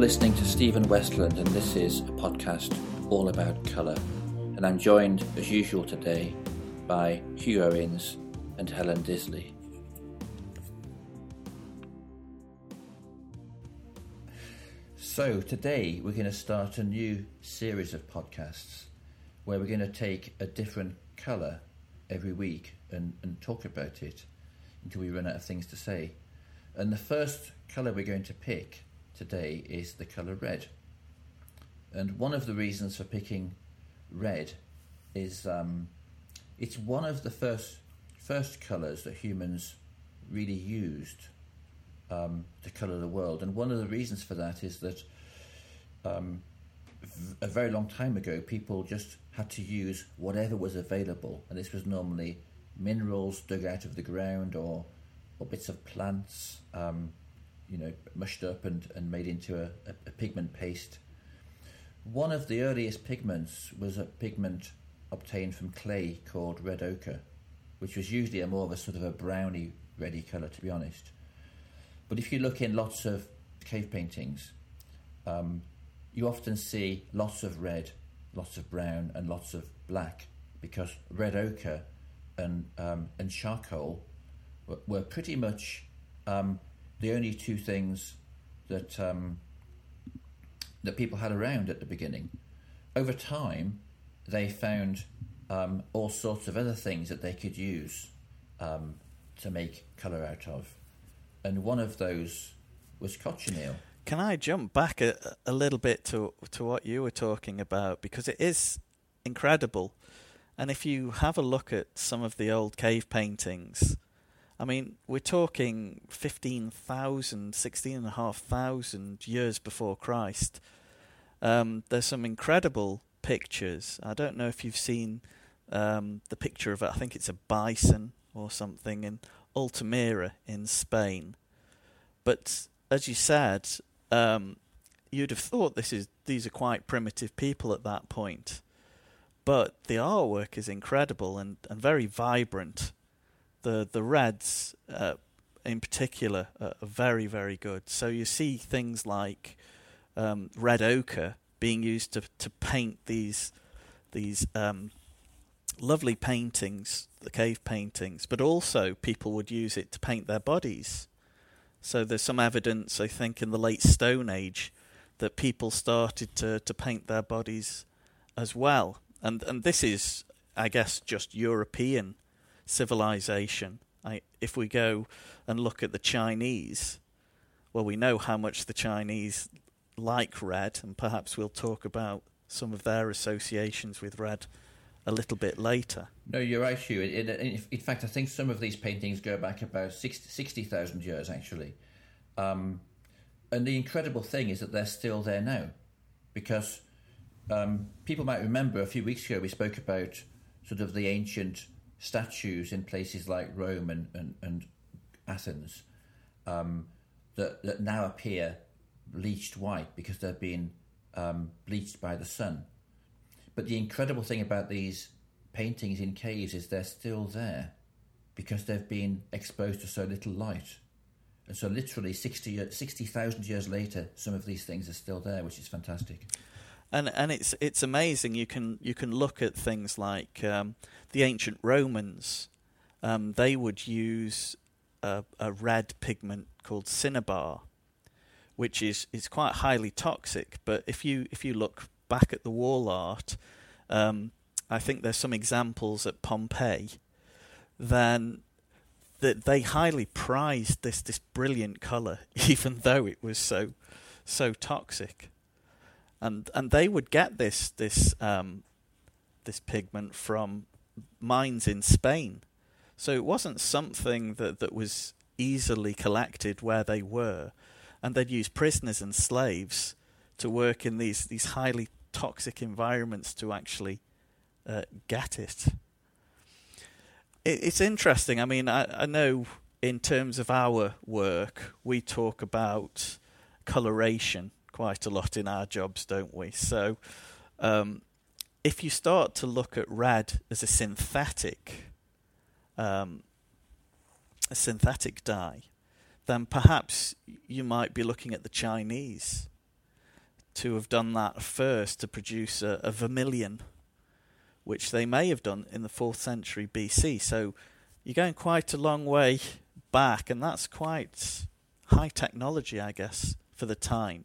Listening to Stephen Westland, and this is a podcast all about colour. And I'm joined, as usual today, by Hugh Owens and Helen Disley. So, today we're going to start a new series of podcasts where we're going to take a different colour every week and, and talk about it until we run out of things to say. And the first colour we're going to pick today is the colour red. And one of the reasons for picking red is um, it's one of the first first colours that humans really used um, to colour the world. And one of the reasons for that is that um, a very long time ago, people just had to use whatever was available, and this was normally minerals dug out of the ground or or bits of plants, um, you know, mushed up and, and made into a, a, a pigment paste. One of the earliest pigments was a pigment obtained from clay called red ochre, which was usually a more of a sort of a browny reddy colour, to be honest. But if you look in lots of cave paintings, um, you often see lots of red, lots of brown, and lots of black because red ochre and um, and charcoal were, were pretty much um, the only two things that um, that people had around at the beginning. Over time, they found um, all sorts of other things that they could use um, to make colour out of, and one of those was cochineal. Can I jump back a, a little bit to to what you were talking about because it is incredible, and if you have a look at some of the old cave paintings, I mean we're talking 15,000, 16,500 years before Christ. Um, there's some incredible pictures. I don't know if you've seen um, the picture of I think it's a bison or something in Altamira in Spain, but as you said, um, you'd have thought this is these are quite primitive people at that point. But the artwork is incredible and, and very vibrant. The the reds, uh, in particular, are very very good. So you see things like um, red ochre being used to to paint these these um, lovely paintings, the cave paintings, but also people would use it to paint their bodies. So there's some evidence, I think, in the late Stone Age that people started to, to paint their bodies as well. And and this is, I guess, just European civilization. I, if we go and look at the Chinese, well, we know how much the Chinese like red, and perhaps we'll talk about some of their associations with red a little bit later. No, you're right, Hugh. In, in, in fact, I think some of these paintings go back about 60,000 years, actually. Um, and the incredible thing is that they're still there now. Because um, people might remember a few weeks ago we spoke about sort of the ancient statues in places like Rome and, and, and Athens um, that, that now appear bleached white because they've been um, bleached by the sun. But the incredible thing about these paintings in caves is they're still there because they've been exposed to so little light. And so, literally 60,000 60, years later, some of these things are still there, which is fantastic. And and it's it's amazing. You can you can look at things like um, the ancient Romans. Um, they would use a, a red pigment called cinnabar, which is, is quite highly toxic. But if you if you look back at the wall art, um, I think there's some examples at Pompeii, then that they highly prized this this brilliant color, even though it was so so toxic, and and they would get this this um, this pigment from mines in Spain, so it wasn't something that that was easily collected where they were, and they'd use prisoners and slaves to work in these these highly toxic environments to actually uh, get it. it. It's interesting. I mean, I, I know in terms of our work, we talk about coloration quite a lot in our jobs, don't we? So, um, if you start to look at red as a synthetic, um, a synthetic dye, then perhaps you might be looking at the Chinese to have done that first to produce a, a vermilion, which they may have done in the fourth century BC. So you're going quite a long way back, and that's quite high technology, I guess, for the time.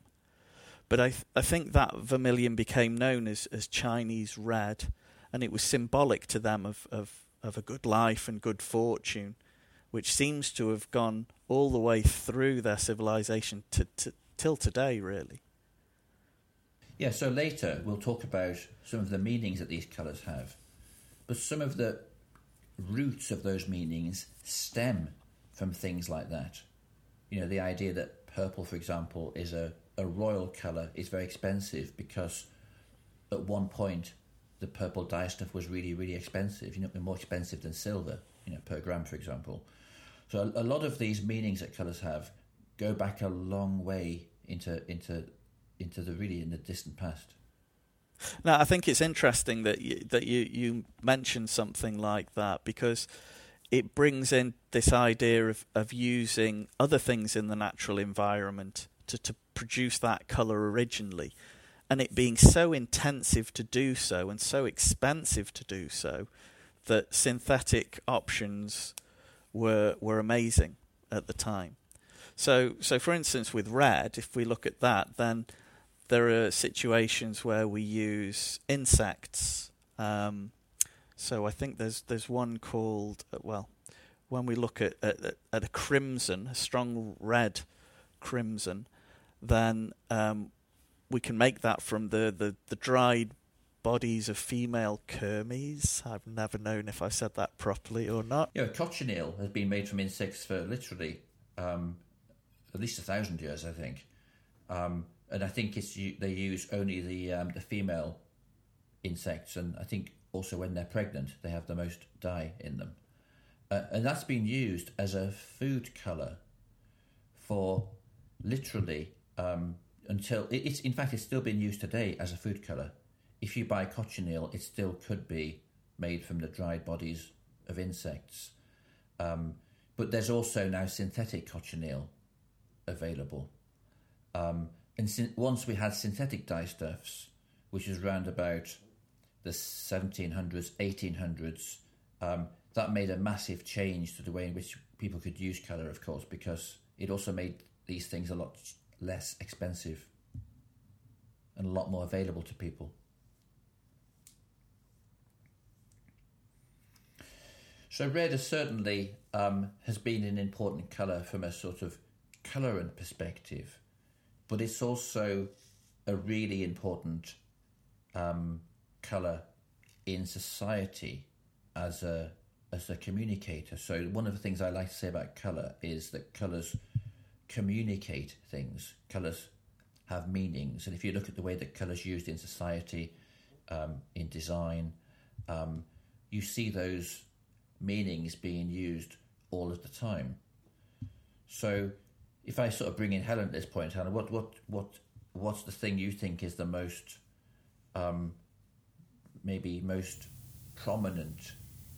But I th- I think that vermilion became known as, as Chinese red, and it was symbolic to them of, of, of a good life and good fortune, which seems to have gone all the way through their civilization to, to till today, really. Yeah, so later we'll talk about some of the meanings that these colours have. But some of the roots of those meanings stem from things like that. You know, the idea that purple, for example, is a, a royal colour is very expensive because at one point the purple dye stuff was really, really expensive, you know, more expensive than silver, you know, per gram, for example. So a, a lot of these meanings that colours have go back a long way into into into the really in the distant past. Now, I think it's interesting that you, that you you mentioned something like that because it brings in this idea of, of using other things in the natural environment to, to produce that colour originally, and it being so intensive to do so and so expensive to do so that synthetic options were were amazing at the time. So, so for instance, with red, if we look at that, then there are situations where we use insects. Um, so I think there's there's one called uh, well, when we look at, at at a crimson, a strong red crimson, then um, we can make that from the, the, the dried bodies of female kermes. I've never known if I said that properly or not. Yeah, cochineal has been made from insects for literally um, at least a thousand years, I think. Um, and I think it's they use only the um, the female insects, and I think also when they're pregnant, they have the most dye in them, uh, and that's been used as a food color for literally um, until it's in fact it's still being used today as a food color. If you buy cochineal, it still could be made from the dried bodies of insects. Um, but there's also now synthetic cochineal available. Um, and sin- once we had synthetic dyestuffs, which was around about the 1700s, 1800s, um, that made a massive change to the way in which people could use colour, of course, because it also made these things a lot less expensive and a lot more available to people. So red certainly um, has been an important colour from a sort of colourant perspective, but it's also a really important um, colour in society as a as a communicator. So one of the things I like to say about colour is that colours communicate things. Colours have meanings, and if you look at the way that colours used in society, um, in design, um, you see those meanings being used all of the time. So if I sort of bring in Helen at this point, Helen, what what what what's the thing you think is the most um, maybe most prominent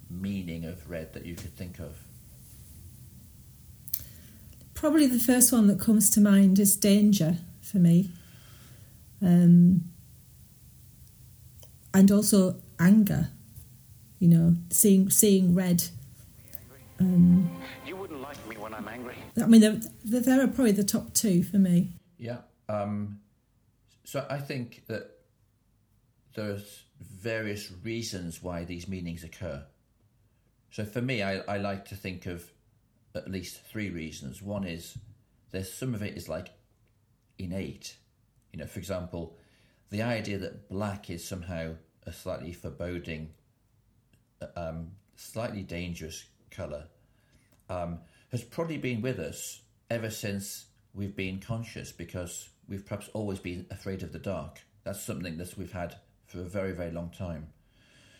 meaning of red that you could think of? Probably the first one that comes to mind is danger for me, um, and also anger. You know, seeing seeing red. Um, you wouldn't like me when I'm angry. I mean, they're, they're probably the top two for me. Yeah. Um, so I think that there's various reasons why these meanings occur. So for me, I, I like to think of at least three reasons. One is there's some of it is like innate. You know, for example, the idea that black is somehow a slightly foreboding, um, slightly dangerous color. Um, has probably been with us ever since we've been conscious because we've perhaps always been afraid of the dark. That's something that we've had for a very, very long time.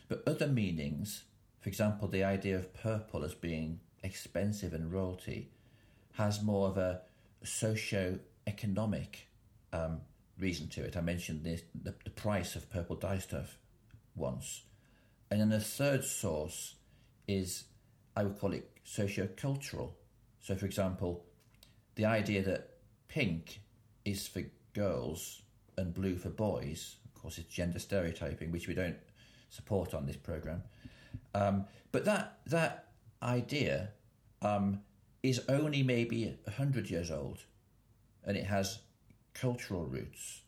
But other meanings, for example, the idea of purple as being expensive and royalty, has more of a socio-economic um, reason to it. I mentioned this, the, the price of purple dye stuff once. And then the third source is, I would call it socio-cultural. So, for example, the idea that pink is for girls and blue for boys. Of course, it's gender stereotyping, which we don't support on this program. Um, but that that idea um, is only maybe hundred years old, and it has cultural roots.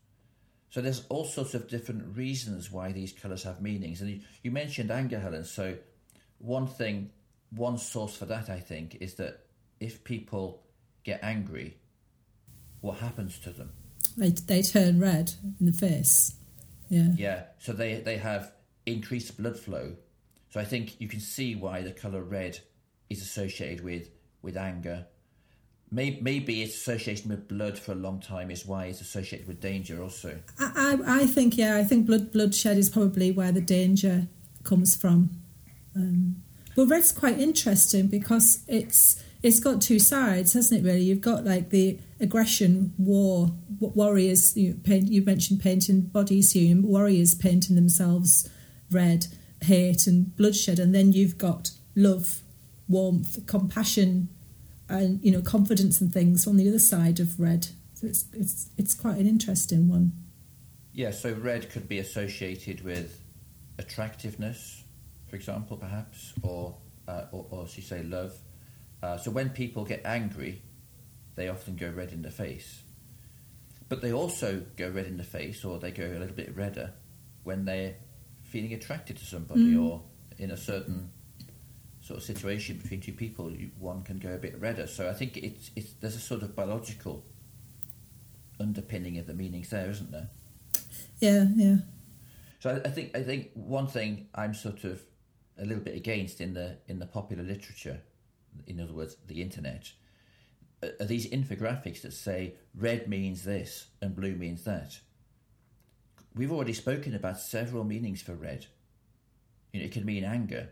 So there's all sorts of different reasons why these colours have meanings. And you, you mentioned anger, Helen. So one thing, one source for that, I think, is that if people get angry, what happens to them? They they turn red in the face. Yeah. Yeah. So they they have increased blood flow. So I think you can see why the colour red is associated with with anger. Maybe, its association with blood for a long time is why it's associated with danger also. I, I, I think yeah, I think blood bloodshed is probably where the danger comes from. Um, but red's quite interesting because it's it's got two sides, hasn't it? Really, you've got like the aggression, war, warriors. You, paint, you mentioned painting bodies here, warriors painting themselves red, hate and bloodshed, and then you've got love, warmth, compassion, and you know confidence and things on the other side of red. So it's it's it's quite an interesting one. Yeah, so red could be associated with attractiveness, for example, perhaps, or uh, or, or as you say, love uh, so when people get angry, they often go red in the face. But they also go red in the face, or they go a little bit redder when they're feeling attracted to somebody, mm. or in a certain sort of situation between two people, you, one can go a bit redder. So I think it's, it's there's a sort of biological underpinning of the meanings there, isn't there? Yeah, yeah. So I, I think I think one thing I'm sort of a little bit against in the in the popular literature in other words, the internet, are these infographics that say red means this and blue means that. We've already spoken about several meanings for red. You know, it can mean anger,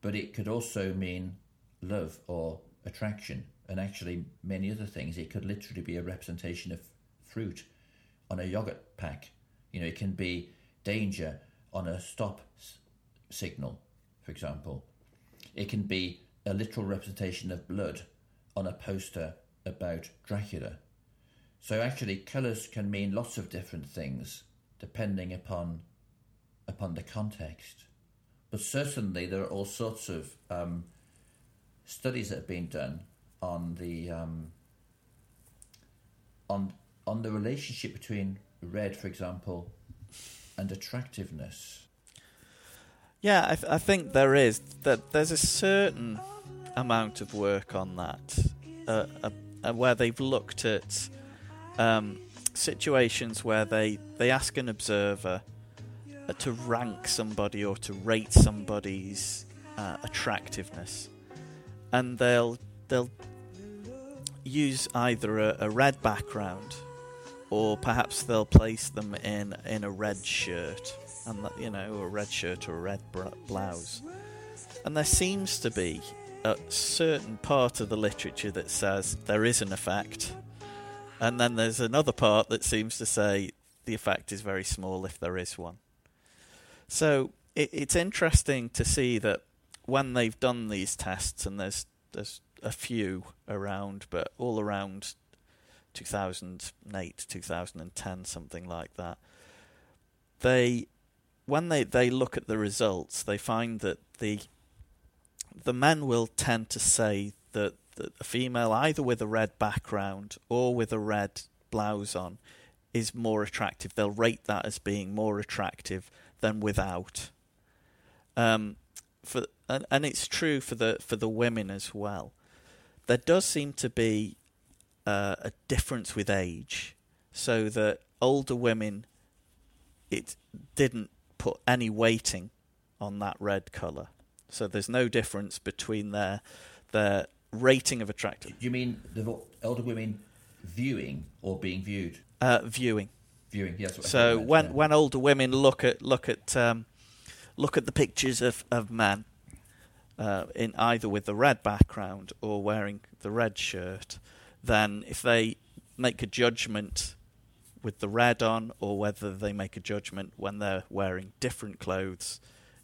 but it could also mean love or attraction, and actually many other things. It could literally be a representation of fruit on a yogurt pack. You know, it can be danger on a stop s- signal, for example. It can be a literal representation of blood on a poster about Dracula. So actually, colours can mean lots of different things depending upon upon the context. But certainly, there are all sorts of um, studies that have been done on the um, on on the relationship between red, for example, and attractiveness. Yeah, I, th- I think there is that. There's a certain amount of work on that, uh, uh, uh, where they've looked at um, situations where they, they ask an observer uh, to rank somebody or to rate somebody's uh, attractiveness, and they'll they'll use either a, a red background or perhaps they'll place them in in a red shirt and you know a red shirt or a red blouse. And there seems to be a certain part of the literature that says there is an effect, and then there's another part that seems to say the effect is very small if there is one. So it, it's interesting to see that when they've done these tests, and there's there's a few around, but all around 2008, 2010, something like that. They, when they, they look at the results, they find that the the men will tend to say that, that a female, either with a red background or with a red blouse on, is more attractive. They'll rate that as being more attractive than without. Um, for and, and it's true for the for the women as well. There does seem to be uh, a difference with age, so that older women, it didn't put any weighting on that red colour. So there's no difference between their their rating of attractiveness. Do you mean the older women viewing or being viewed? Uh, viewing. Viewing. Yes. so when yeah. when older women look at look at um, look at the pictures of of men uh, in either with the red background or wearing the red shirt, then if they make a judgment with the red on or whether they make a judgment when they're wearing different clothes,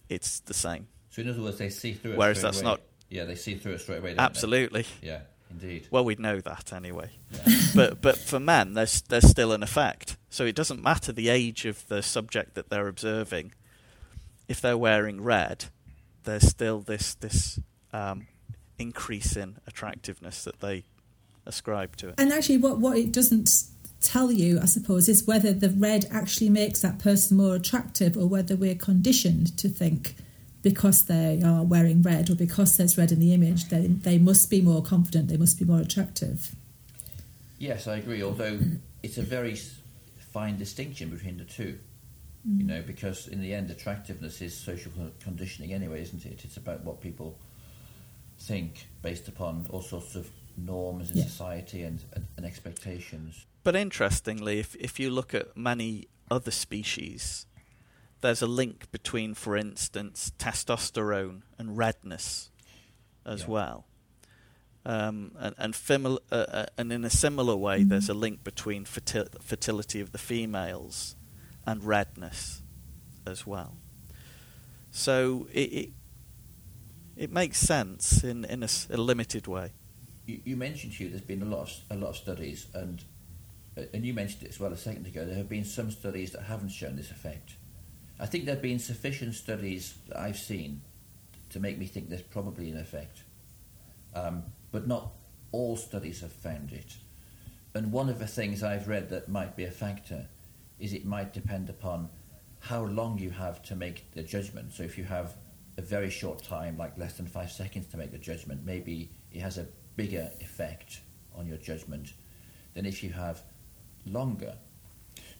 it's the same. So in other words, they see through it. Whereas that's away. not. Yeah, they see through it straight away. Absolutely. They? Yeah, indeed. Well, we'd know that anyway. Yeah. but but for men, there's there's still an effect. So it doesn't matter the age of the subject that they're observing. If they're wearing red, there's still this this um, increase in attractiveness that they ascribe to it. And actually, what, what it doesn't tell you, I suppose, is whether the red actually makes that person more attractive or whether we're conditioned to think because they are wearing red or because there's red in the image, they, they must be more confident, they must be more attractive. Yes, I agree, although it's a very fine distinction between the two. Mm. You know, because in the end, attractiveness is social conditioning anyway, isn't it? It's about what people think based upon all sorts of norms in yeah. society and, and, and expectations. But interestingly, if if you look at many other species, there's a link between, for instance, testosterone and redness as yeah. well. Um, and and, fimil- uh, uh, and in a similar way, mm-hmm. there's a link between fertil- fertility of the females and redness as well. So it it, it makes sense in, in a, a limited way. You, you mentioned, Hugh, there's been a lot of, a lot of studies, and and you mentioned it as well a second ago, there have been some studies that haven't shown this effect. I think there have been sufficient studies that I've seen to make me think there's probably an effect. Um, but not all studies have found it. And one of the things I've read that might be a factor is it might depend upon how long you have to make the judgment. So if you have a very short time, like less than five seconds to make the judgment, maybe it has a bigger effect on your judgment than if you have longer,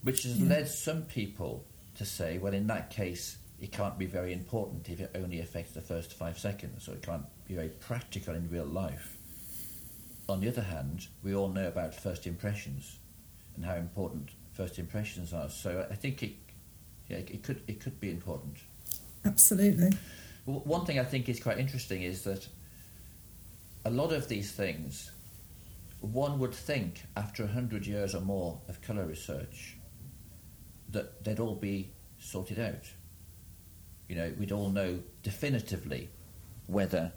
which has yeah. led some people to say, well, in that case, it can't be very important if it only affects the first five seconds, so it can't be very practical in real life. On the other hand, we all know about first impressions and how important first impressions are. So I think it, yeah, it could it could be important. Absolutely. One thing I think is quite interesting is that a lot of these things one would think after 100 years or more of colour research that they'd all be sorted out. You know, we'd all know definitively whether,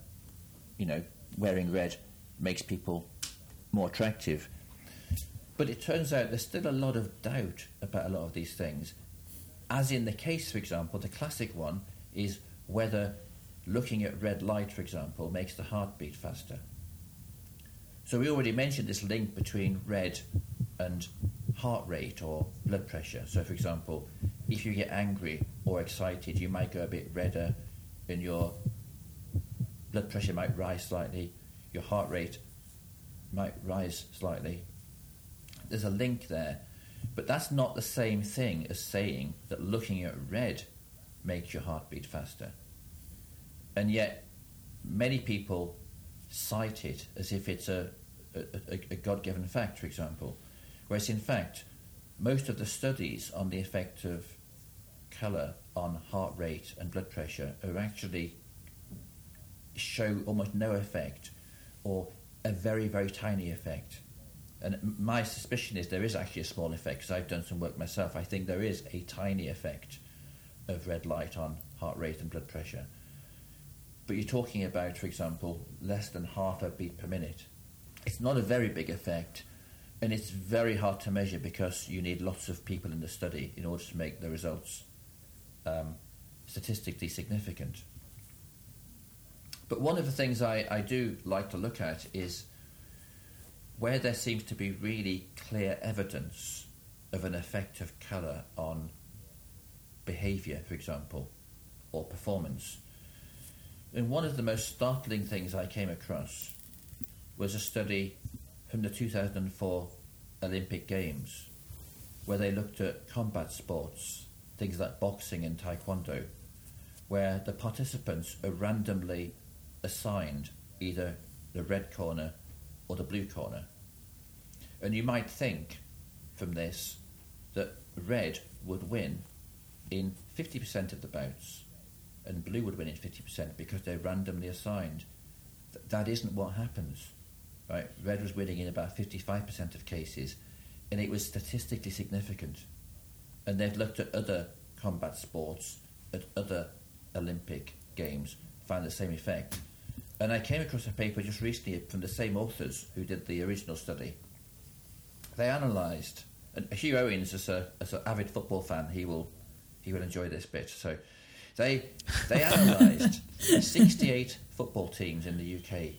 you know, wearing red makes people more attractive. But it turns out there's still a lot of doubt about a lot of these things. As in the case, for example, the classic one is whether looking at red light, for example, makes the heart beat faster. So we already mentioned this link between red and heart rate or blood pressure. So, for example, if you get angry or excited, you might go a bit redder, and your blood pressure might rise slightly, your heart rate might rise slightly. There's a link there, but that's not the same thing as saying that looking at red makes your heart beat faster. And yet, many people cite it as if it's a, a, a God given fact, for example. Whereas, in fact, most of the studies on the effect of colour on heart rate and blood pressure are actually show almost no effect or a very, very tiny effect. And my suspicion is there is actually a small effect because I've done some work myself. I think there is a tiny effect of red light on heart rate and blood pressure. But you're talking about, for example, less than half a beat per minute. It's not a very big effect, and it's very hard to measure because you need lots of people in the study in order to make the results um, statistically significant. But one of the things I, I do like to look at is where there seems to be really clear evidence of an effect of colour on behaviour, for example, or performance. And one of the most startling things I came across was a study from the 2004 Olympic Games where they looked at combat sports, things like boxing and taekwondo, where the participants are randomly assigned either the red corner or the blue corner. And you might think from this that red would win in 50% of the bouts and blue would win in 50% because they're randomly assigned. Th- that isn't what happens. Right? Red was winning in about 55% of cases, and it was statistically significant. And they've looked at other combat sports, at other Olympic games, found the same effect. And I came across a paper just recently from the same authors who did the original study. They analysed and Hugh Owens, is an avid football fan, he will he will enjoy this bit. So they they analysed 68 football teams in the UK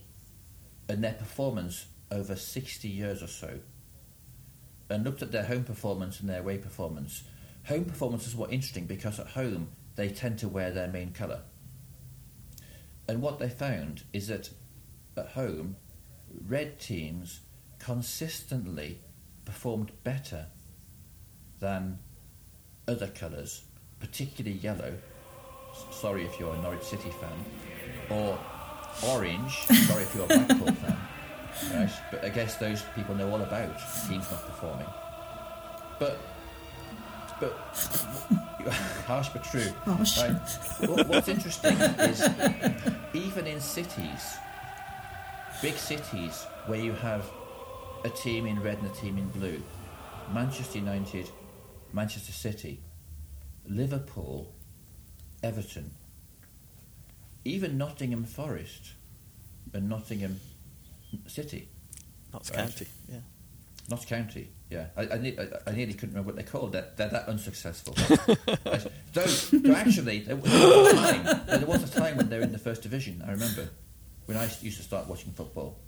and their performance over 60 years or so, and looked at their home performance and their away performance. Home performances were interesting because at home they tend to wear their main colour. And what they found is that at home, red teams consistently performed better than other colours, particularly yellow. Sorry if you're a Norwich City fan, or orange. sorry if you're a Blackpool fan. Right? But I guess those people know all about teams not performing. But but harsh but true. Harsh. Right? What- What's interesting is even in cities, big cities where you have a team in red and a team in blue, Manchester United, Manchester City, Liverpool, Everton, even Nottingham Forest and Nottingham City, Notts Right. County. Yeah. Notts County. Yeah, I, I, ne- I, I nearly couldn't remember what they're called. They're, they're that unsuccessful. Though, though actually, there, was a time, there was a time when they were in the first division. I remember when I used to start watching football,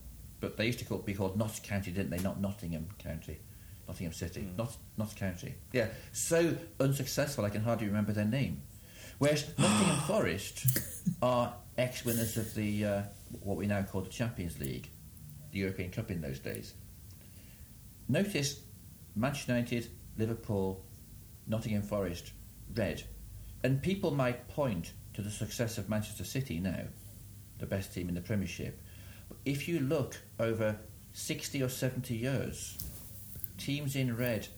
but they used to call, be called Notts County, didn't they? Not Nottingham County, Nottingham City, Not Notts County. Yeah, so unsuccessful I can hardly remember their name. Whereas Nottingham Forest are ex-winners of the uh, what we now call the Champions League, the European Cup in those days. Notice Manchester United, Liverpool, Nottingham Forest, red. And people might point to the success of Manchester City now, the best team in the Premiership. But if you look over 60 or 70 years, teams in red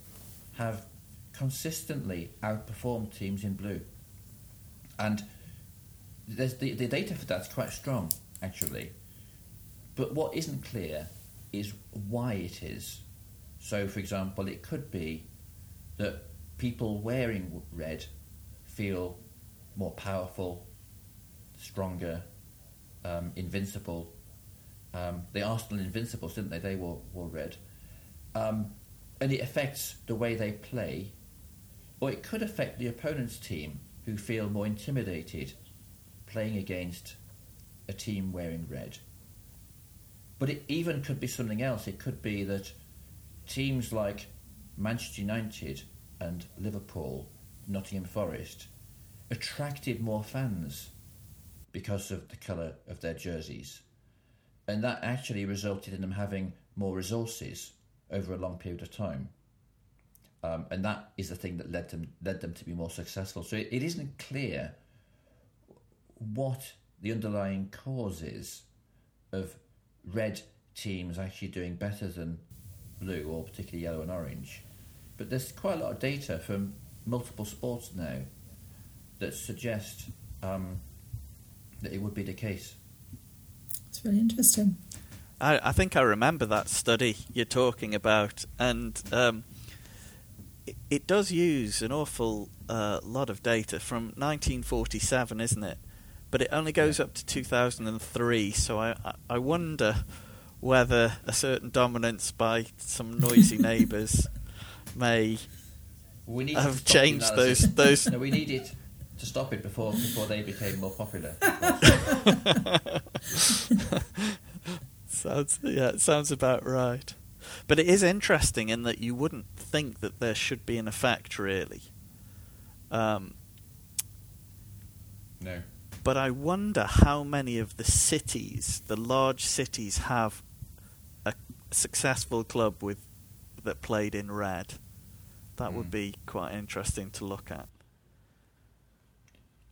have consistently outperformed teams in blue. And the, the data for that's quite strong, actually. But what isn't clear is why it is. So, for example, it could be that people wearing red feel more powerful, stronger, um, invincible. Um, the Arsenal Invincibles, didn't they? They wore, wore red. Um, and it affects the way they play, or it could affect the opponent's team who feel more intimidated playing against a team wearing red. But it even could be something else. It could be that teams like Manchester United and Liverpool, Nottingham Forest, attracted more fans because of the colour of their jerseys. And that actually resulted in them having more resources over a long period of time. Um, and that is the thing that led them led them to be more successful. So it, it isn't clear what the underlying cause is of red teams actually doing better than blue or particularly yellow and orange. But there's quite a lot of data from multiple sports now that suggest um, that it would be the case. It's really interesting. I, I think I remember that study you're talking about, and um, it, it does use an awful uh, lot of data from 1947, isn't it? But it only goes up to 2003, so I, I- I wonder whether a certain dominance by some noisy neighbours may We need have changed those those No, we need it to stop it before before they became more popular. Sounds yeah, it sounds about right. But it is interesting in that you wouldn't think that there should be an effect really. Um, no. but I wonder how many of the cities, the large cities, have a successful club with that played in red. That would Mm. be quite interesting to look at.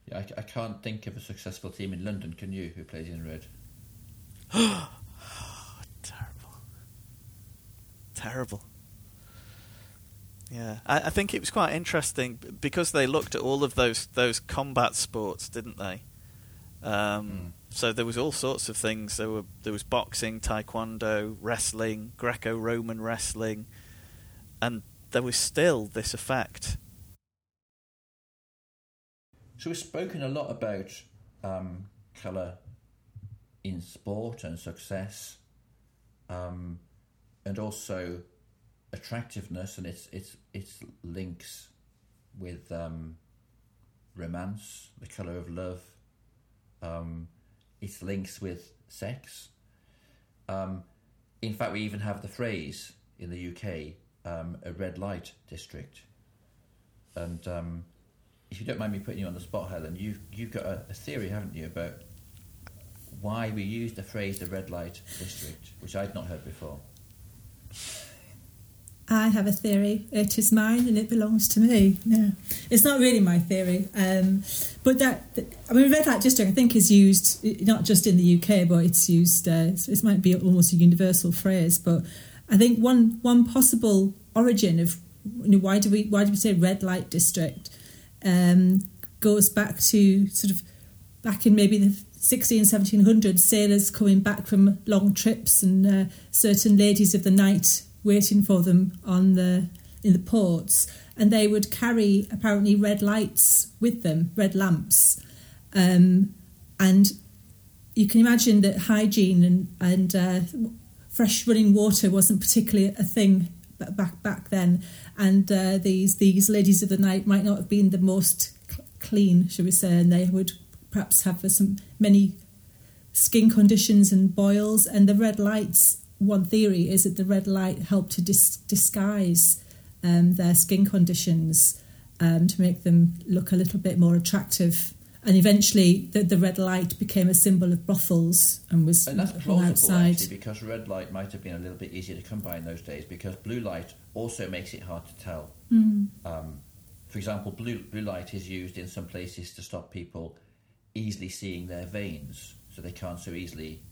Yeah, I, I can't think of a successful team in London. Can you? Who plays in red? Terrible. Terrible. Yeah, I, I think it was quite interesting because they looked at all of those those combat sports, didn't they? Um, Mm. So there was all sorts of things. There were there was boxing, taekwondo, wrestling, Greco-Roman wrestling, and there was still this effect. So we've spoken a lot about um, colour in sport and success, um, and also attractiveness and its its its links with um, romance, the color of love, um, its links with sex. Um, in fact, we even have the phrase in the UK, um, a red light district. And um, if you don't mind me putting you on the spot, Helen, you've you've got a, a theory, haven't you, about why we use the phrase the red light district, which I'd not heard before. I have a theory. It is mine and it belongs to me. Yeah, it's not really my theory, um, but that I mean, red light district I think is used not just in the UK, but it's used. Uh, it might be almost a universal phrase, but I think one one possible origin of you know, why do we why do we say red light district um, goes back to sort of back in maybe the 16 1700s sailors coming back from long trips and uh, certain ladies of the night waiting for them on the in the ports, and they would carry apparently red lights with them, red lamps, um, and you can imagine that hygiene and and uh, fresh running water wasn't particularly a thing back back then, and uh, these these ladies of the night might not have been the most clean, shall we say, and they would perhaps have some many skin conditions and boils, and the red lights one theory is that the red light helped to dis- disguise um, their skin conditions um, to make them look a little bit more attractive. And eventually, the, the red light became a symbol of brothels and was and that's plausible outside. Actually, because red light might have been a little bit easier to come by in those days. Because blue light also makes it hard to tell. Mm. Um, for example, blue blue light is used in some places to stop people easily seeing their veins, so they can't so easily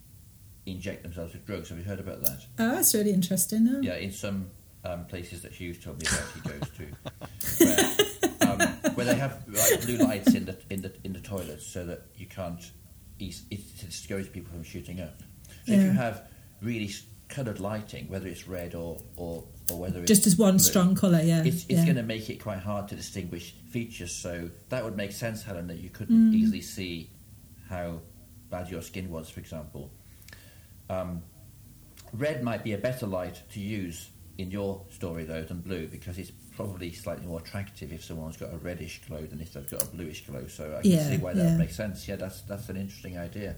inject themselves with drugs. Have you heard about that? Oh, that's really interesting. No? Yeah, in some um, places that Hugh's told me about, he goes to, where, um, where they have like, blue lights in the in the in the toilets, so that you can't. It discourages people from shooting up. So yeah. if you have really coloured lighting, whether it's red or or, or whether just as one blue, strong colour, yeah, it's, it's yeah. going to make it quite hard to distinguish features. So that would make sense, Helen, that you couldn't mm. easily see how bad your skin was, for example. Um, red might be a better light to use in your story though than blue because it's probably slightly more attractive if someone's got a reddish glow than if they've got a bluish glow. So I can yeah, see why that yeah. makes sense. Yeah, that's that's an interesting idea.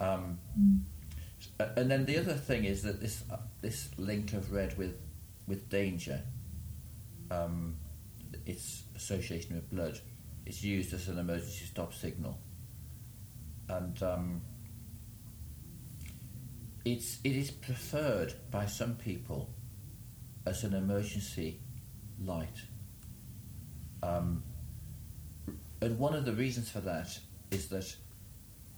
Um, mm. And then the other thing is that this uh, this link of red with with danger, um, its association with blood, is used as an emergency stop signal, and um, it's it is preferred by some people as an emergency light. Um, and one of the reasons for that is that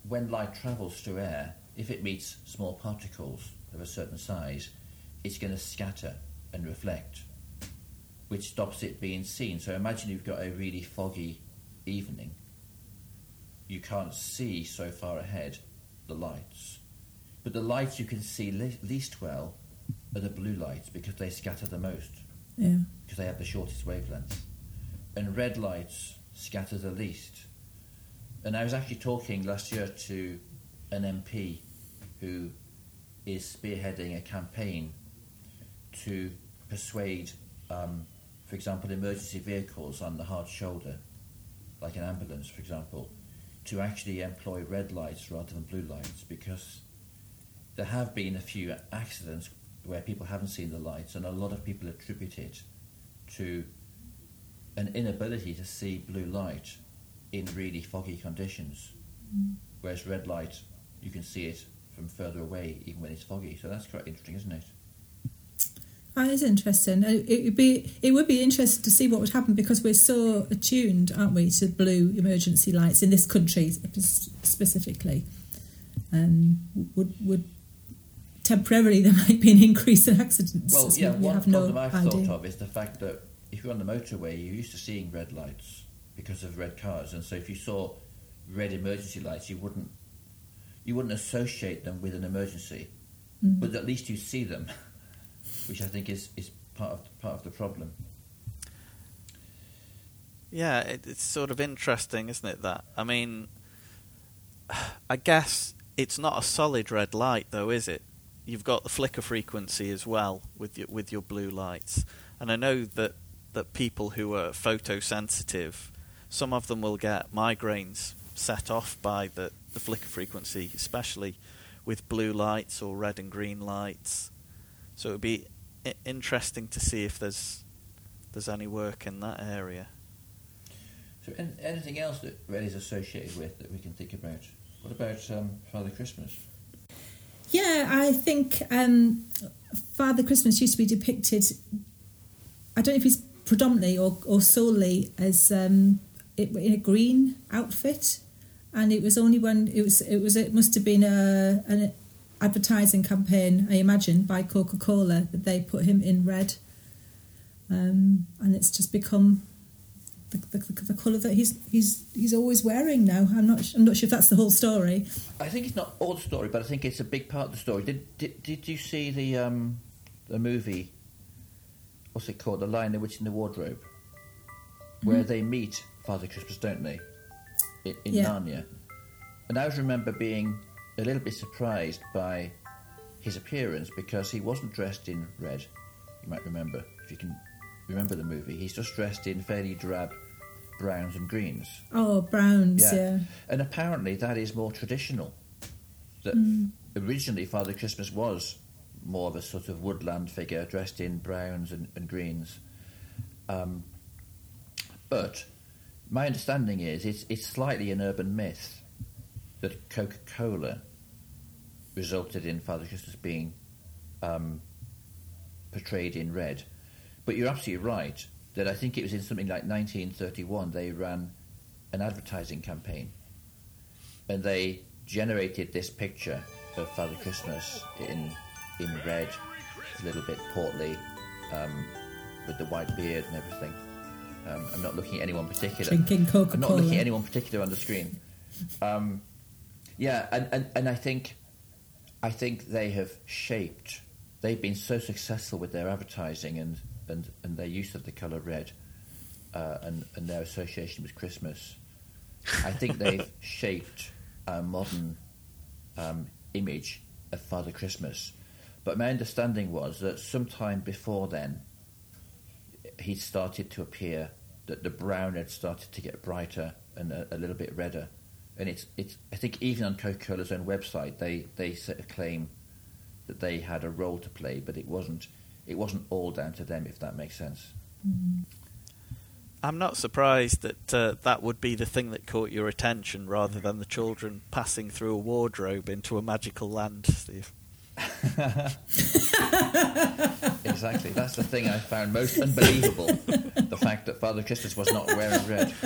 when light travels through air, if it meets small particles of a certain size, it's going to scatter and reflect, which stops it being seen. So imagine you've got a really foggy evening. You can't see so far ahead the lights but the lights you can see le- least well are the blue lights because they scatter the most. Yeah. Because they have the shortest wavelength. And red lights scatter the least. And I was actually talking last year to an MP who is spearheading a campaign to persuade, um, for example, emergency vehicles on the hard shoulder, like an ambulance, for example, to actually employ red lights rather than blue lights because there have been a few accidents where people haven't seen the lights, and a lot of people attribute it to an inability to see blue light in really foggy conditions. Mm. Whereas red light, you can see it from further away, even when it's foggy. So that's quite interesting, isn't it? That is interesting. Uh, it would be it would be interesting to see what would happen because we're so attuned, aren't we, to blue emergency lights in this country specifically. Um, would would temporarily there might be an increase in accidents. Well, yeah, one have problem no I've idea. thought of is the fact that if you're on the motorway, you're used to seeing red lights because of red cars, and so if you saw red emergency lights, you wouldn't you wouldn't associate them with an emergency, mm. but at least you see them, which I think is, is part of part of the problem. Yeah, it, it's sort of interesting, isn't it? That I mean, I guess it's not a solid red light, though, is it? You've got the flicker frequency as well with your with your blue lights. And I know that that people who are photosensitive, some of them will get migraines set off by the, the flicker frequency, especially with blue lights or red and green lights. So it would be I- interesting to see if there's there's any work in that area. So, anything else that red is associated with that we can think about? What about um, Father Christmas? Yeah, I think um, Father Christmas used to be depicted. I don't know if he's predominantly or, or solely as um, in a green outfit, and it was only when it was it was it must have been a an advertising campaign, I imagine, by Coca Cola that they put him in red, um, and it's just become the, the, the colour that he's he's he's always wearing now. I'm not I'm not sure if that's the whole story. I think it's not all the story, but I think it's a big part of the story. Did did, did you see the um, the movie? What's it called? The Lion, the Witch, in the Wardrobe, where they meet Father Christmas, don't they? In, in Yeah. Narnia, and I always remember being a little bit surprised by his appearance because he wasn't dressed in red. You might remember if you can remember the movie. He's just dressed in fairly drab browns and greens. Oh, Browns, yeah. And apparently that is more traditional. That originally Father Christmas was more of a sort of woodland figure dressed in browns and, and greens. Um, but my understanding is it's, it's slightly an urban myth that Coca Cola resulted in Father Christmas being um, portrayed in red. But you're absolutely right that I think it was in something like 1931 they ran an advertising campaign and they generated this picture of Father Christmas in in red, a little bit portly, um, with the white beard and everything. Um, I'm not looking at anyone particular. Drinking Coca-Cola. I'm not looking at anyone particular on the screen. Um, yeah, and, and, and I think I think they have shaped. They've been so successful with their advertising and, and, and their use of the colour red, uh, and and their association with Christmas. I think they've shaped a modern um, image of Father Christmas. But my understanding was that sometime before then, he started to appear. That the brown had started to get brighter and a, a little bit redder, and it's it's. I think even on Coca-Cola's own website, they they sort of claim that they had a role to play, but it wasn't. It wasn't all down to them, if that makes sense. I'm not surprised that uh, that would be the thing that caught your attention rather than the children passing through a wardrobe into a magical land, Steve. Exactly. That's the thing I found most unbelievable: the fact that Father Christmas was not wearing red.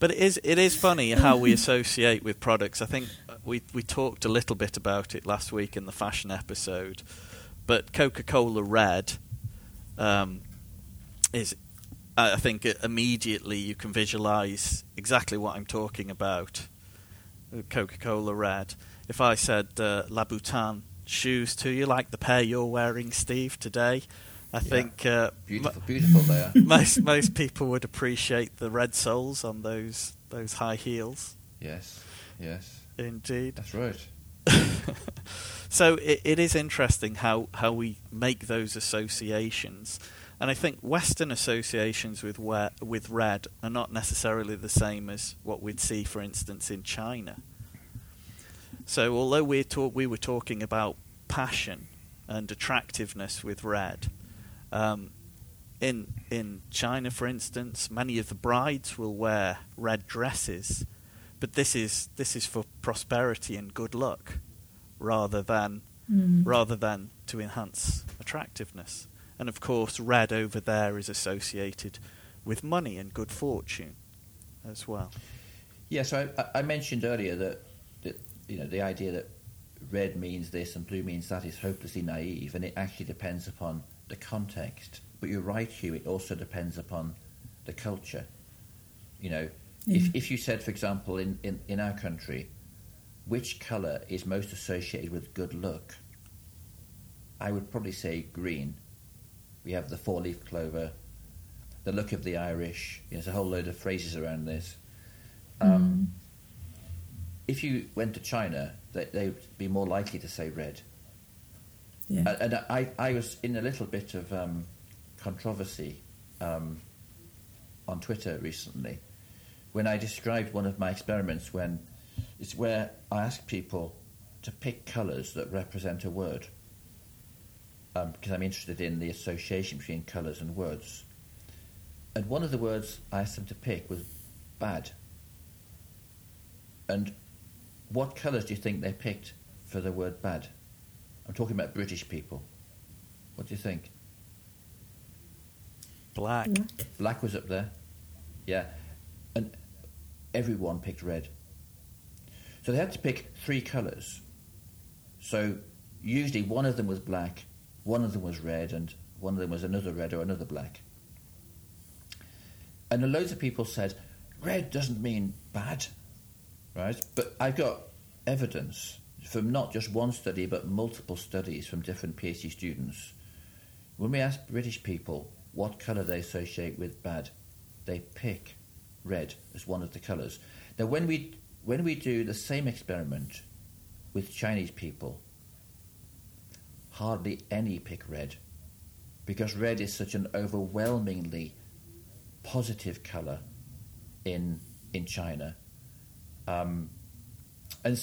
But it is it is funny how we associate with products. I think we we talked a little bit about it last week in the fashion episode, but Coca-Cola Red um, is I think immediately you can visualize exactly what I'm talking about. Coca-Cola Red. If I said uh, Louboutin shoes to you, like the pair you're wearing, Steve, today, I think uh, Beautiful, beautiful there. most most people would appreciate the red soles on those those high heels. Yes, yes, Indeed. that's right. So it, it is interesting how, how we make those associations, and I think Western associations with we- with red are not necessarily the same as what we'd see, for instance, in China. So although we talk, we were talking about passion and attractiveness with red, um, in in China, for instance, many of the brides will wear red dresses, but this is this is for prosperity and good luck, rather than mm. rather than to enhance attractiveness. And of course, red over there is associated with money and good fortune as well. Yeah, so I, I- I mentioned earlier that, that you know the idea that red means this and blue means that is hopelessly naive, and it actually depends upon the context. But you're right, Hugh. It also depends upon the culture. You know, Yeah. if if you said, for example, in, in, in our country, which colour is most associated with good luck, I would probably say green. We have the four-leaf clover, the look of the Irish. You know, there's a whole load of phrases around this. Um, if you went to China, they, they'd be more likely to say red. Yeah. And, and I, I was in a little bit of um, controversy um, on Twitter recently when I described one of my experiments when it's where I ask people to pick colours that represent a word um, because I'm interested in the association between colours and words. And one of the words I asked them to pick was bad. And what colours do you think they picked for the word bad? I'm talking about British people. What do you think? Black. Black. Black was up there. Yeah. And everyone picked red. So they had to pick three colours. So usually one of them was black, one of them was red, and one of them was another red or another black. And loads of people said, red doesn't mean bad, right? But I've got evidence from not just one study, but multiple studies from different PhD students. When we ask British people what colour they associate with bad, they pick red as one of the colours. Now, when we when we do the same experiment with Chinese people, hardly any pick red, because red is such an overwhelmingly positive colour in in China. Um, and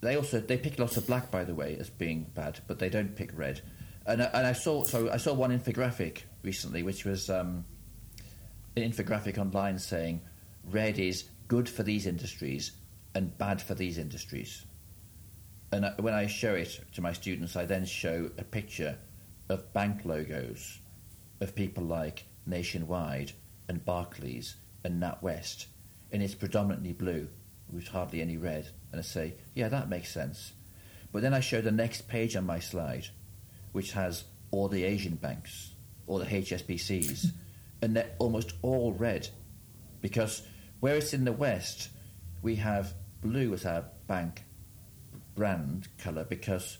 they also they pick lots of black, by the way, as being bad, but they don't pick red. And and I saw so I saw one infographic recently, which was um, an infographic online saying red is good for these industries and bad for these industries. And when I show it to my students, I then show a picture of bank logos of people like Nationwide and Barclays and NatWest, and it's predominantly blue with hardly any red. And I say, yeah, that makes sense. But then I show the next page on my slide, which has all the Asian banks, all the HSBCs, and they're almost all red. Because whereas in the West, we have blue as our bank brand colour because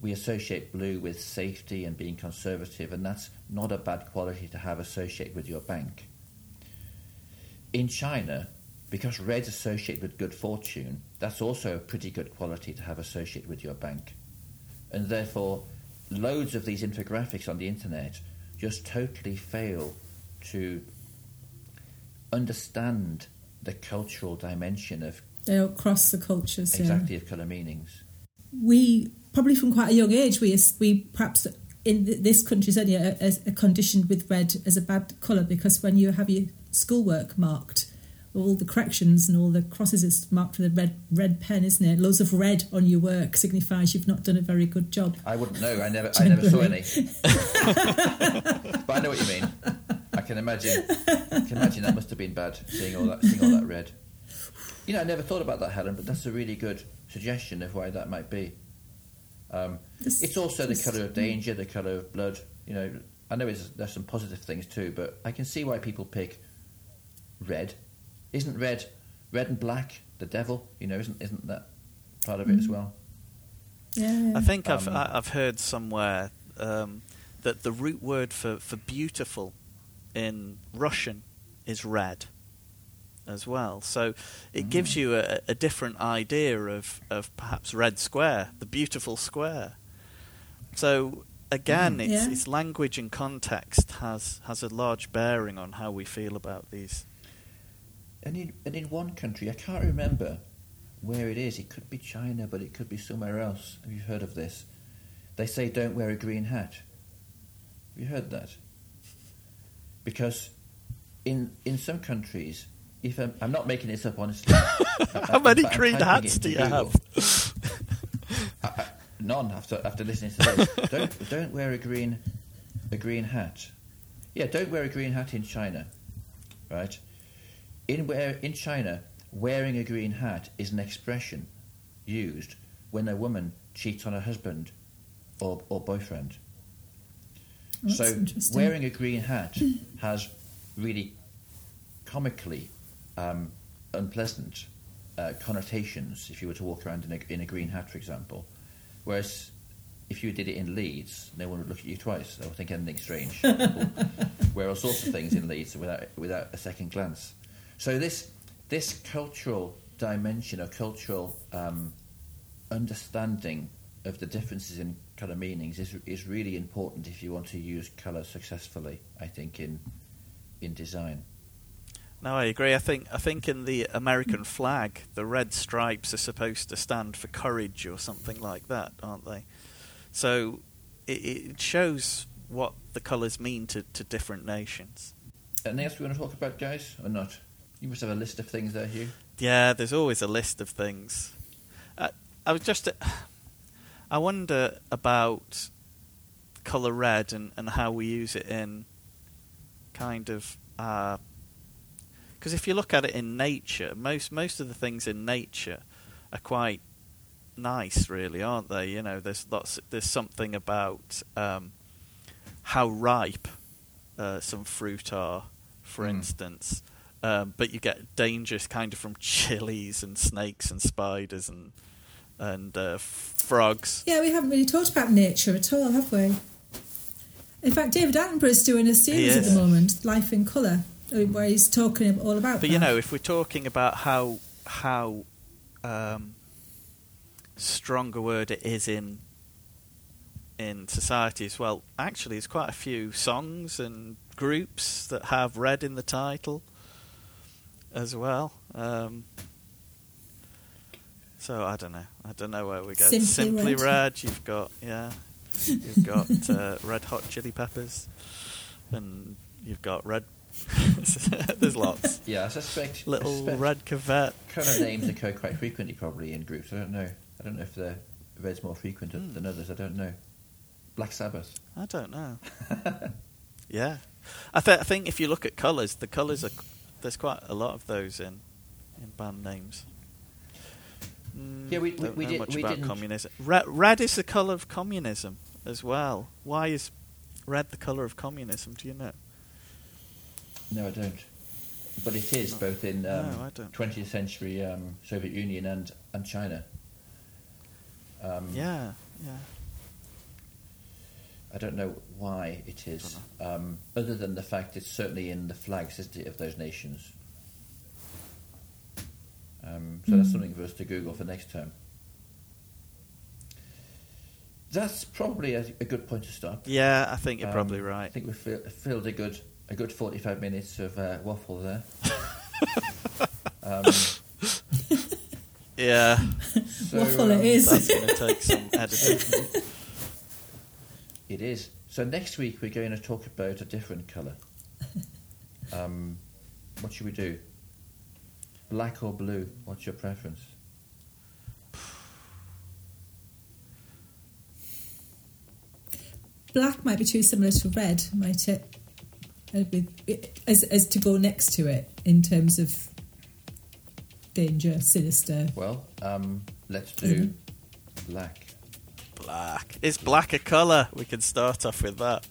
we associate blue with safety and being conservative, and that's not a bad quality to have associated with your bank. In China, because red's associated with good fortune, that's also a pretty good quality to have associated with your bank. And therefore, loads of these infographics on the internet just totally fail to understand the cultural dimension of They're across the cultures. yeah. exactly of colour meanings. we probably from quite a young age we we perhaps in this country certainly are conditioned with red as a bad colour because when you have your schoolwork marked all the corrections and all the crosses is marked with a red red pen isn't it loads of red on your work signifies you've not done a very good job I wouldn't know. I never, I never saw any. But I know what you mean. I can imagine. I can imagine that must have been bad seeing all that, seeing all that red. You know, I never thought about that, Helen. But that's a really good suggestion of why that might be. Um, This- it's also the colour of danger, the colour of blood. You know, I know it's, there's some positive things too, but I can see why people pick red. Isn't red, red and black the devil? You know, isn't isn't that part of it as well? yeah, I think I've Um, I- I've heard somewhere um, that the root word for, for beautiful in Russian is red as well. So it gives you a, a different idea of, of perhaps Red Square, the beautiful square. So again, Mm, it's, yeah. it's language and context has, has a large bearing on how we feel about these. And in, and in one country, I can't remember where it is. It could be China, but it could be somewhere else. Have you heard of this? They say don't wear a green hat. Have you heard that? Because in in some countries, if I'm, I'm not making this up honestly. How many green hats do you have? None after after listening to this. don't don't wear a green a green hat. Yeah, don't wear a green hat in China, right? In where in China, wearing a green hat is an expression used when a woman cheats on her husband or or boyfriend. That's so wearing a green hat has really comically um, unpleasant uh, connotations if you were to walk around in a, in a green hat, for example. Whereas if you did it in Leeds, no one would look at you twice. They would think anything strange. People wear all sorts of things in Leeds without, without a second glance. So this, this cultural dimension or cultural um, understanding of the differences in colour meanings is is really important if you want to use colour successfully. I think in in design. No, I agree. I think I think in the American flag, the red stripes are supposed to stand for courage or something like that, aren't they? So it, it shows what the colours mean to, to different nations. Anything else we want to talk about, guys, or not? You must have a list of things there, Hugh. Yeah, there's always a list of things. Uh, I was just, I wonder about color red and, and how we use it in kind of because uh, if you look at it in nature, most most of the things in nature are quite nice, really, aren't they? You know, there's lots, there's something about um, how ripe uh, some fruit are, for mm. instance. Um, but you get dangers kind of from chilies and snakes and spiders and and uh, frogs. Yeah, we haven't really talked about nature at all, have we? In fact, David Attenborough is doing a series at the moment, Life in Colour, where he's talking all about. But that. you know, if we're talking about how how um, strong a word it is in in society as well, actually, there's quite a few songs and groups that have red in the title as well. Um, so I don't know. I don't know where we go. Simply, Simply red. red. You've got yeah. You've got uh, red hot chili peppers, and you've got red. There's lots. Yeah, I suspect little I suspect red cuvette. Kind of names occur quite frequently, probably in groups. I don't know. I don't know if the red's more frequent mm. than others. I don't know. Black Sabbath. I don't know. yeah, I, th- I think if you look at colours, the colours are there's quite a lot of those in in band names. Mm, yeah, we, we, we did. Much we about didn't. communism. Red, red is the colour of communism as well. Why is red the colour of communism? Do you know? No, I don't. But it is Not, both in um, no, 20th century um, Soviet Union and and China. Um, yeah, yeah. I don't know why it is, um, other than the fact it's certainly in the flags of those nations. Um, so mm. that's something for us to Google for next time. That's probably a, a good point to stop. Yeah, I think you're um, probably right. I think we've filled a good a good forty five minutes of uh, waffle there. Um, yeah, so, waffle it um, is. That's going to take some editing. It is. So next week we're going to talk about a different colour. Um, what should we do? Black or blue? What's your preference? Black might be too similar to red, might it? As, as to go next to it in terms of danger, sinister. Well, um, let's do mm-hmm. black. Black. Is black a colour? We can start off with that.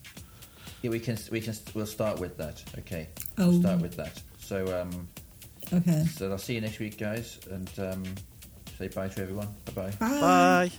Yeah, we can. We can. We'll start with that. Okay. Oh. We'll start with that. So, um, okay. So I'll see you next week, guys, and um, say bye to everyone. Bye-bye. Bye. Bye.